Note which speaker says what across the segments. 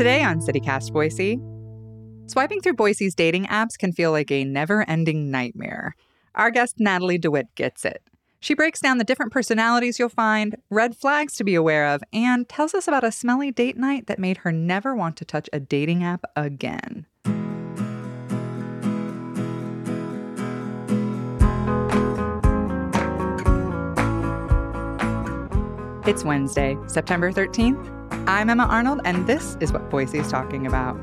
Speaker 1: Today on CityCast Boise, swiping through Boise's dating apps can feel like a never ending nightmare. Our guest Natalie DeWitt gets it. She breaks down the different personalities you'll find, red flags to be aware of, and tells us about a smelly date night that made her never want to touch a dating app again. It's Wednesday, September 13th. I'm Emma Arnold, and this is what Boise is talking about.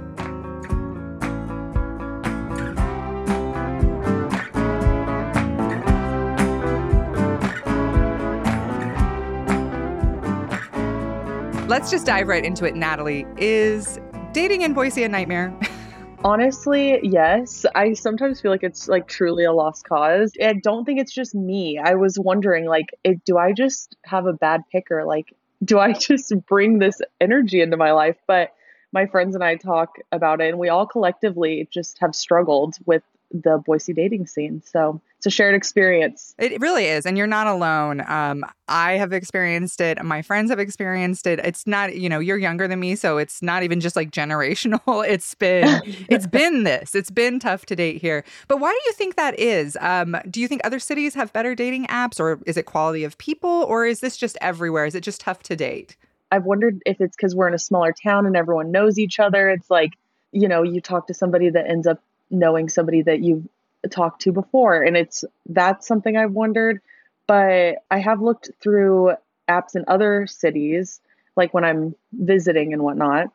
Speaker 1: Let's just dive right into it, Natalie. Is dating in Boise a nightmare?
Speaker 2: Honestly, yes. I sometimes feel like it's like truly a lost cause. I don't think it's just me. I was wondering, like, it, do I just have a bad picker? Like, do I just bring this energy into my life? But my friends and I talk about it, and we all collectively just have struggled with the Boise dating scene. So it's a shared experience.
Speaker 1: It really is. And you're not alone. Um, I have experienced it. My friends have experienced it. It's not, you know, you're younger than me. So it's not even just like generational. It's been, it's been this. It's been tough to date here. But why do you think that is? Um, do you think other cities have better dating apps or is it quality of people or is this just everywhere? Is it just tough to date?
Speaker 2: I've wondered if it's because we're in a smaller town and everyone knows each other. It's like, you know, you talk to somebody that ends up knowing somebody that you've talked to before. And it's that's something I've wondered. But I have looked through apps in other cities, like when I'm visiting and whatnot.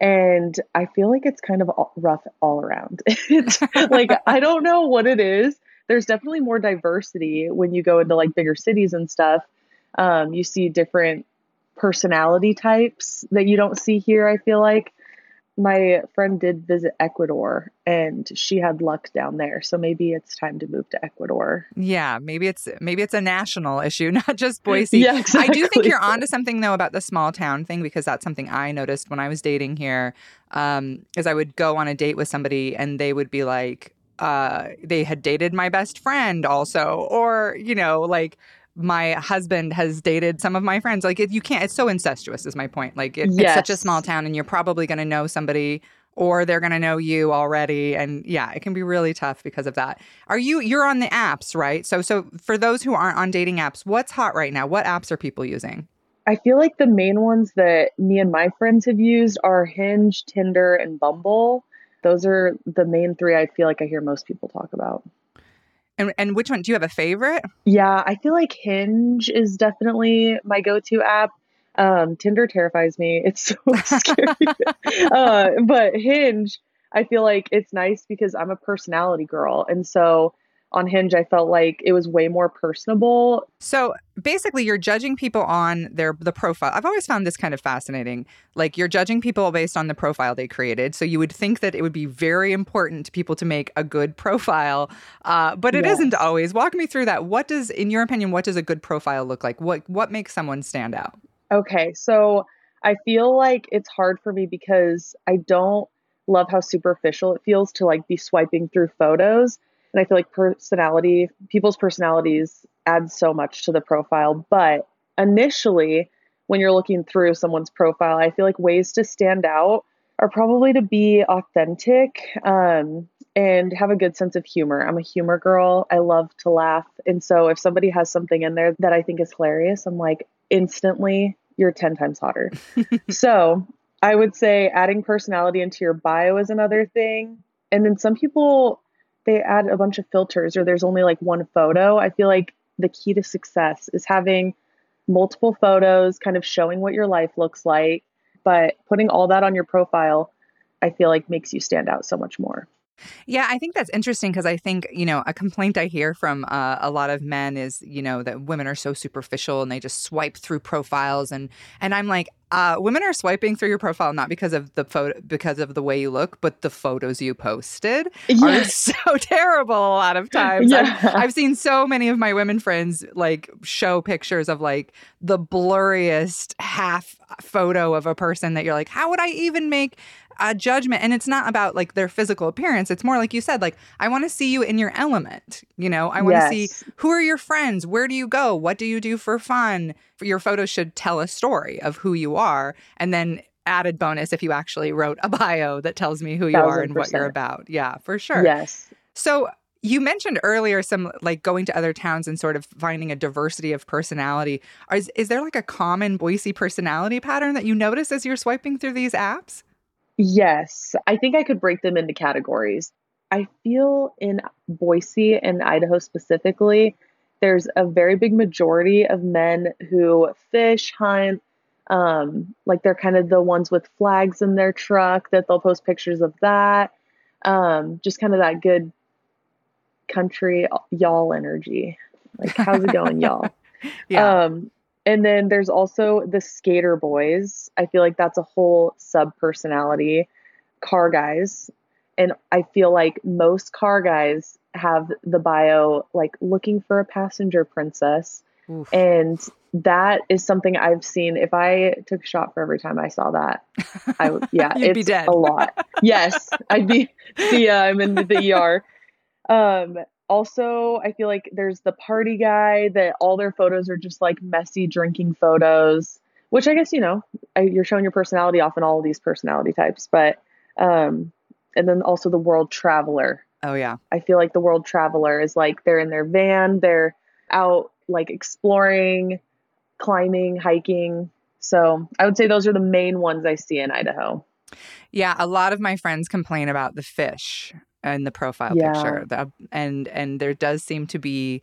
Speaker 2: And I feel like it's kind of rough all around. it's like, I don't know what it is. There's definitely more diversity when you go into like bigger cities and stuff. Um, you see different personality types that you don't see here, I feel like my friend did visit Ecuador and she had luck down there. So maybe it's time to move to Ecuador.
Speaker 1: Yeah, maybe it's maybe it's a national issue, not just Boise.
Speaker 2: yeah, exactly.
Speaker 1: I do think you're onto something though about the small town thing because that's something I noticed when I was dating here. Um, is I would go on a date with somebody and they would be like, uh, they had dated my best friend also, or you know, like my husband has dated some of my friends. Like it, you can't. It's so incestuous. Is my point. Like it,
Speaker 2: yes.
Speaker 1: it's such a small town, and you're probably going to know somebody, or they're going to know you already. And yeah, it can be really tough because of that. Are you? You're on the apps, right? So so for those who aren't on dating apps, what's hot right now? What apps are people using?
Speaker 2: I feel like the main ones that me and my friends have used are Hinge, Tinder, and Bumble. Those are the main three I feel like I hear most people talk about.
Speaker 1: And, and which one? Do you have a favorite?
Speaker 2: Yeah, I feel like Hinge is definitely my go to app. Um, Tinder terrifies me. It's so scary. uh, but Hinge, I feel like it's nice because I'm a personality girl. And so on Hinge, I felt like it was way more personable.
Speaker 1: So basically, you're judging people on their the profile. I've always found this kind of fascinating. Like you're judging people based on the profile they created. So you would think that it would be very important to people to make a good profile, uh, but it not always. Walk me through that. What does, in your opinion, what does a good profile look like? What what makes someone stand out?
Speaker 2: Okay, so I feel like it's hard for me because I don't love how superficial it feels to like be swiping through photos and I feel like personality, people's personalities add so much to the profile. But initially, when you're looking through someone's profile, I feel like ways to stand out are probably to be authentic um, and have a good sense of humor. I'm a humor girl. I love to laugh. And so if somebody has something in there that I think is hilarious, I'm like, instantly, you're 10 times hotter. so I would say adding personality into your bio is another thing. And then some people they add a bunch of filters or there's only like one photo, I feel like the key to success is having multiple photos, kind of showing what your life looks like, but putting all that on your profile, I feel like makes you stand out so much more.
Speaker 1: Yeah, I think that's interesting because I think, you know, a complaint I hear from uh, a lot of men is, you know, that women are so superficial and they just swipe through profiles and and I'm like, uh, women are swiping through your profile not because of the photo because of the way you look, but the photos you posted yes. are so terrible a lot of times.
Speaker 2: Yeah.
Speaker 1: I've, I've seen so many of my women friends like show pictures of like the blurriest half photo of a person that you're like, how would I even make a judgment and it's not about like their physical appearance it's more like you said like i want to see you in your element you know i want to yes. see who are your friends where do you go what do you do for fun your photos should tell a story of who you are and then added bonus if you actually wrote a bio that tells me who you are and what you're about. Yeah, for sure.
Speaker 2: Yes.
Speaker 1: So you mentioned earlier some like going to other towns and sort of finding a diversity of personality. Is, is there like a common Boise personality pattern that you notice as you're swiping through these apps?
Speaker 2: Yes. I think I could break them into categories. I feel in Boise and Idaho specifically, there's a very big majority of men who fish, hunt, um, like they're kind of the ones with flags in their truck that they'll post pictures of that. Um, just kind of that good country y'all energy. Like, how's it going, y'all?
Speaker 1: yeah.
Speaker 2: Um, and then there's also the skater boys. I feel like that's a whole sub personality. Car guys. And I feel like most car guys have the bio like looking for a passenger princess. Oof. And that is something I've seen. If I took a shot for every time I saw that, I would, yeah, it's a lot. Yes, I'd be, yeah, I'm in the ER. Um, also, I feel like there's the party guy that all their photos are just like messy drinking photos, which I guess, you know, you're showing your personality off in all of these personality types. But, um, and then also the world traveler.
Speaker 1: Oh, yeah.
Speaker 2: I feel like the world traveler is like they're in their van, they're out like exploring, climbing, hiking. So I would say those are the main ones I see in Idaho.
Speaker 1: Yeah, a lot of my friends complain about the fish in the profile yeah. picture. The, and and there does seem to be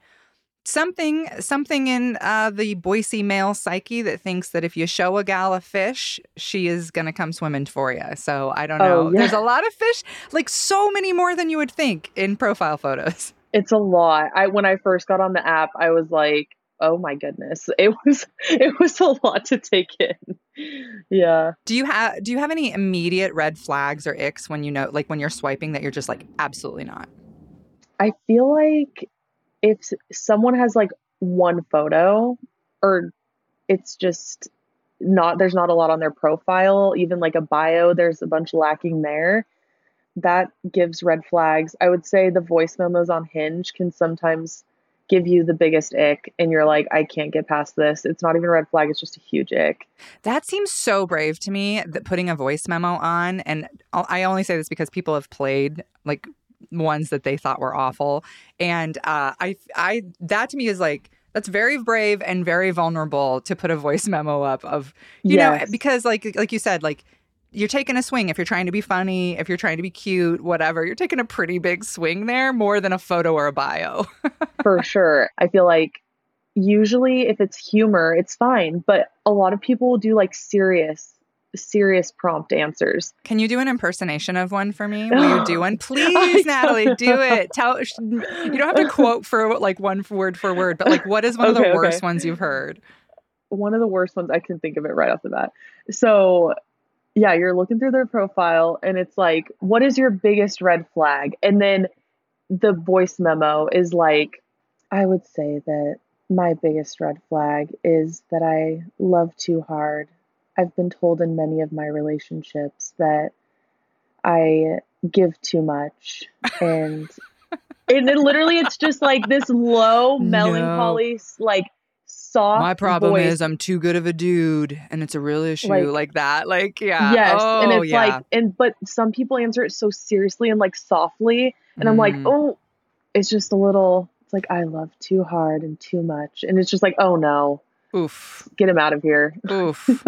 Speaker 1: something something in uh, the Boise male psyche that thinks that if you show a gal a fish, she is gonna come swimming for you. So I don't know. Oh, yeah. There's a lot of fish, like so many more than you would think in profile photos.
Speaker 2: It's a lot. I when I first got on the app, I was like, oh my goodness it was it was a lot to take in yeah.
Speaker 1: Do you have do you have any immediate red flags or icks when you know like when you're swiping that you're just like absolutely not?
Speaker 2: I feel like if someone has like one photo or it's just not there's not a lot on their profile even like a bio there's a bunch lacking there that gives red flags. I would say the voice memos on hinge can sometimes give you the biggest ick and you're like i can't get past this it's not even a red flag it's just a huge ick
Speaker 1: that seems so brave to me that putting a voice memo on and i only say this because people have played like ones that they thought were awful and uh, i i that to me is like that's very brave and very vulnerable to put a voice memo up of you yes. know because like like you said like you're taking a swing if you're trying to be funny, if you're trying to be cute, whatever. You're taking a pretty big swing there, more than a photo or a bio.
Speaker 2: For sure. I feel like usually if it's humor, it's fine, but a lot of people will do like serious serious prompt answers.
Speaker 1: Can you do an impersonation of one for me? Will you do one? Please, Natalie, do it. Tell you don't have to quote for like one word for word, but like what is one okay, of the worst okay. ones you've heard?
Speaker 2: One of the worst ones I can think of it right off the bat. So yeah, you're looking through their profile and it's like, what is your biggest red flag? And then the voice memo is like, I would say that my biggest red flag is that I love too hard. I've been told in many of my relationships that I give too much and and then literally it's just like this low melancholy no. like soft.
Speaker 1: My problem
Speaker 2: voice.
Speaker 1: is I'm too good of a dude, and it's a real issue like, like that. Like, yeah,
Speaker 2: yes,
Speaker 1: oh,
Speaker 2: and it's
Speaker 1: yeah.
Speaker 2: like, and but some people answer it so seriously and like softly, and mm. I'm like, mm. oh, it's just a little. It's like I love too hard and too much, and it's just like, oh no,
Speaker 1: oof,
Speaker 2: get him out of here.
Speaker 1: Oof.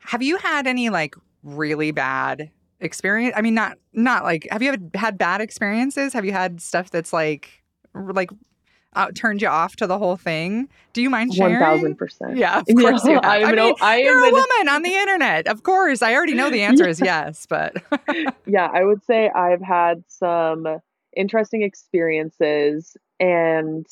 Speaker 1: have you had any like really bad experience? I mean, not not like. Have you ever had bad experiences? Have you had stuff that's like like uh, turned you off to the whole thing. Do you mind sharing?
Speaker 2: One thousand percent.
Speaker 1: Yeah, of course you have. I, I mean, I you're a woman on the internet. Of course, I already know the answer yeah. is yes, but
Speaker 2: yeah, I would say I've had some interesting experiences, and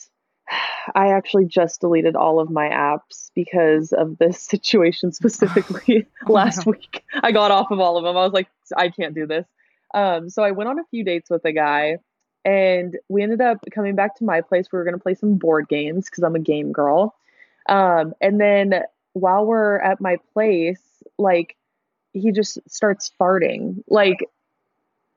Speaker 2: I actually just deleted all of my apps because of this situation specifically. oh, Last no. week, I got off of all of them. I was like, I can't do this. Um, so I went on a few dates with a guy and we ended up coming back to my place. We were going to play some board games because I'm a game girl. Um, and then while we're at my place, like he just starts farting. Like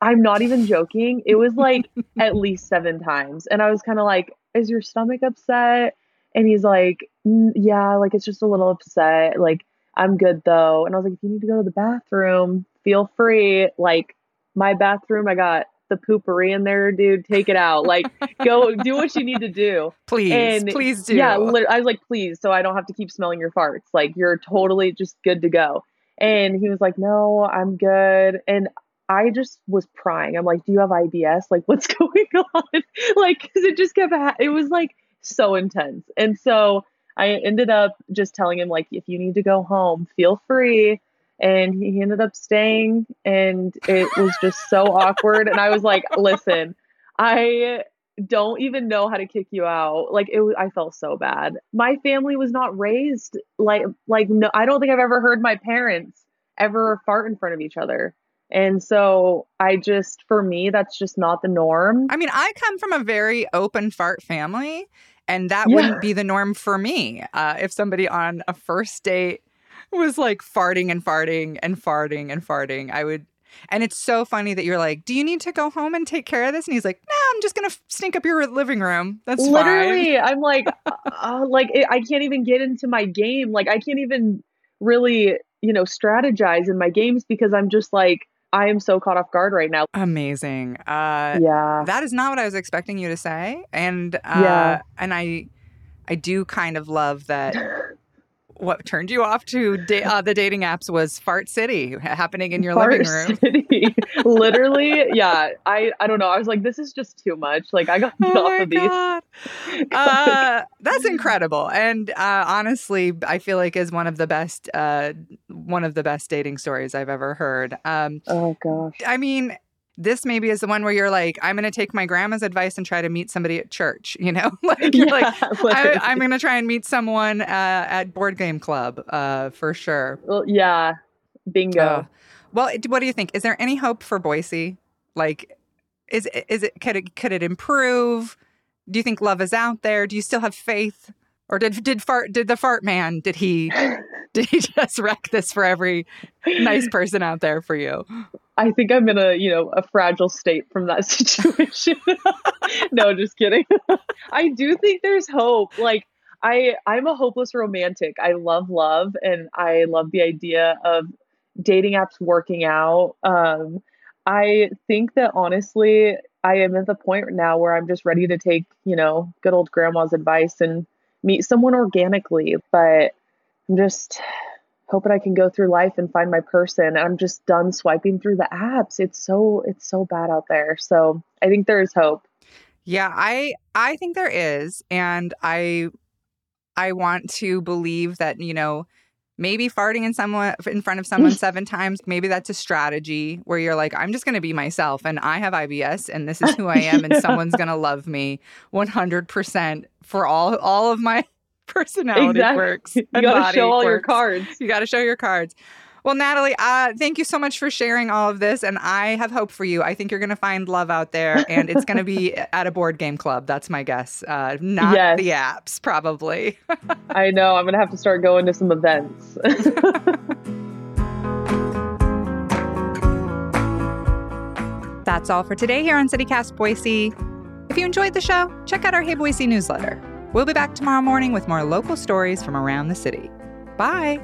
Speaker 2: I'm not even joking. It was like at least seven times. And I was kind of like, is your stomach upset? And he's like, yeah, like it's just a little upset. Like, I'm good though. And I was like, if you need to go to the bathroom, feel free. Like my bathroom, I got the poopery in there, dude. Take it out. Like, go do what you need to do.
Speaker 1: Please, and please do.
Speaker 2: Yeah, I was like, please, so I don't have to keep smelling your farts. Like, you're totally just good to go. And he was like, no, I'm good. And I just was prying. I'm like, do you have IBS? Like, what's going on? like, because it just kept, ha- it was like so intense. And so I ended up just telling him, like, if you need to go home, feel free and he ended up staying and it was just so awkward. And i was like listen i don't even know how to kick you out. Like it i felt so bad. My family was not raised like like no i don't think i've ever heard my parents ever fart in front of each other. And so i just for me that's just not the norm.
Speaker 1: I mean i come from a very open fart family and that yeah. wouldn't be the norm for me uh, if somebody on a first date was like farting and farting and farting and farting. I would and it's so funny that you're like, "Do you need to go home and take care of this?" And he's like, "No, I'm just gonna stink up your living room. That's
Speaker 2: literally."
Speaker 1: Fine.
Speaker 2: I'm like, uh, uh like I can't even get into my game. Like I can't even really, you know, strategize in my games because I'm just like, I am so caught off guard right now.
Speaker 1: Amazing. Uh,
Speaker 2: yeah,
Speaker 1: that is not what I was expecting you to say, and uh, yeah, and I, I do kind of love that. what turned you off to da- uh, the dating apps was Fart City happening in your
Speaker 2: Fart
Speaker 1: living room.
Speaker 2: City. Literally, yeah. I I don't know. I was like, this is just too much. Like, I got oh off of God.
Speaker 1: these. uh, that's incredible, and uh, honestly, I feel like is one of the best uh, one of the best dating stories I've ever heard. Um,
Speaker 2: oh gosh.
Speaker 1: I mean, this maybe is the one where you're like, I'm going to take my grandma's advice and try to meet somebody at church, you know? like, you're yeah, like, I, am going to try and meet someone uh, at board game club uh, for sure.
Speaker 2: Well, yeah. Bingo. Uh,
Speaker 1: well, what do you think? Is there any hope for Boise? Like, is is it could it could it improve? Do you think love is out there? Do you still have faith? Or did did fart did the fart man did he did he just wreck this for every nice person out there for you?
Speaker 2: I think I'm in a, you know, a fragile state from that situation. no, just kidding. I do think there's hope. Like I I'm a hopeless romantic. I love love and I love the idea of dating apps working out. Um I think that honestly, I am at the point now where I'm just ready to take, you know, good old grandma's advice and meet someone organically, but I'm just hoping I can go through life and find my person. I'm just done swiping through the apps. It's so it's so bad out there. So I think there is hope.
Speaker 1: Yeah, I I think there is, and I I want to believe that you know maybe farting in someone in front of someone seven times maybe that's a strategy where you're like i'm just going to be myself and i have ibs and this is who i am and someone's going to love me 100% for all all of my personality exactly. works.
Speaker 2: You got to show all your cards.
Speaker 1: You got to show your cards. Well, Natalie, uh, thank you so much for sharing all of this. And I have hope for you. I think you're going to find love out there, and it's going to be at a board game club. That's my guess. Uh, not yes. the apps, probably.
Speaker 2: I know. I'm going to have to start going to some events.
Speaker 1: That's all for today here on CityCast Boise. If you enjoyed the show, check out our Hey Boise newsletter. We'll be back tomorrow morning with more local stories from around the city. Bye.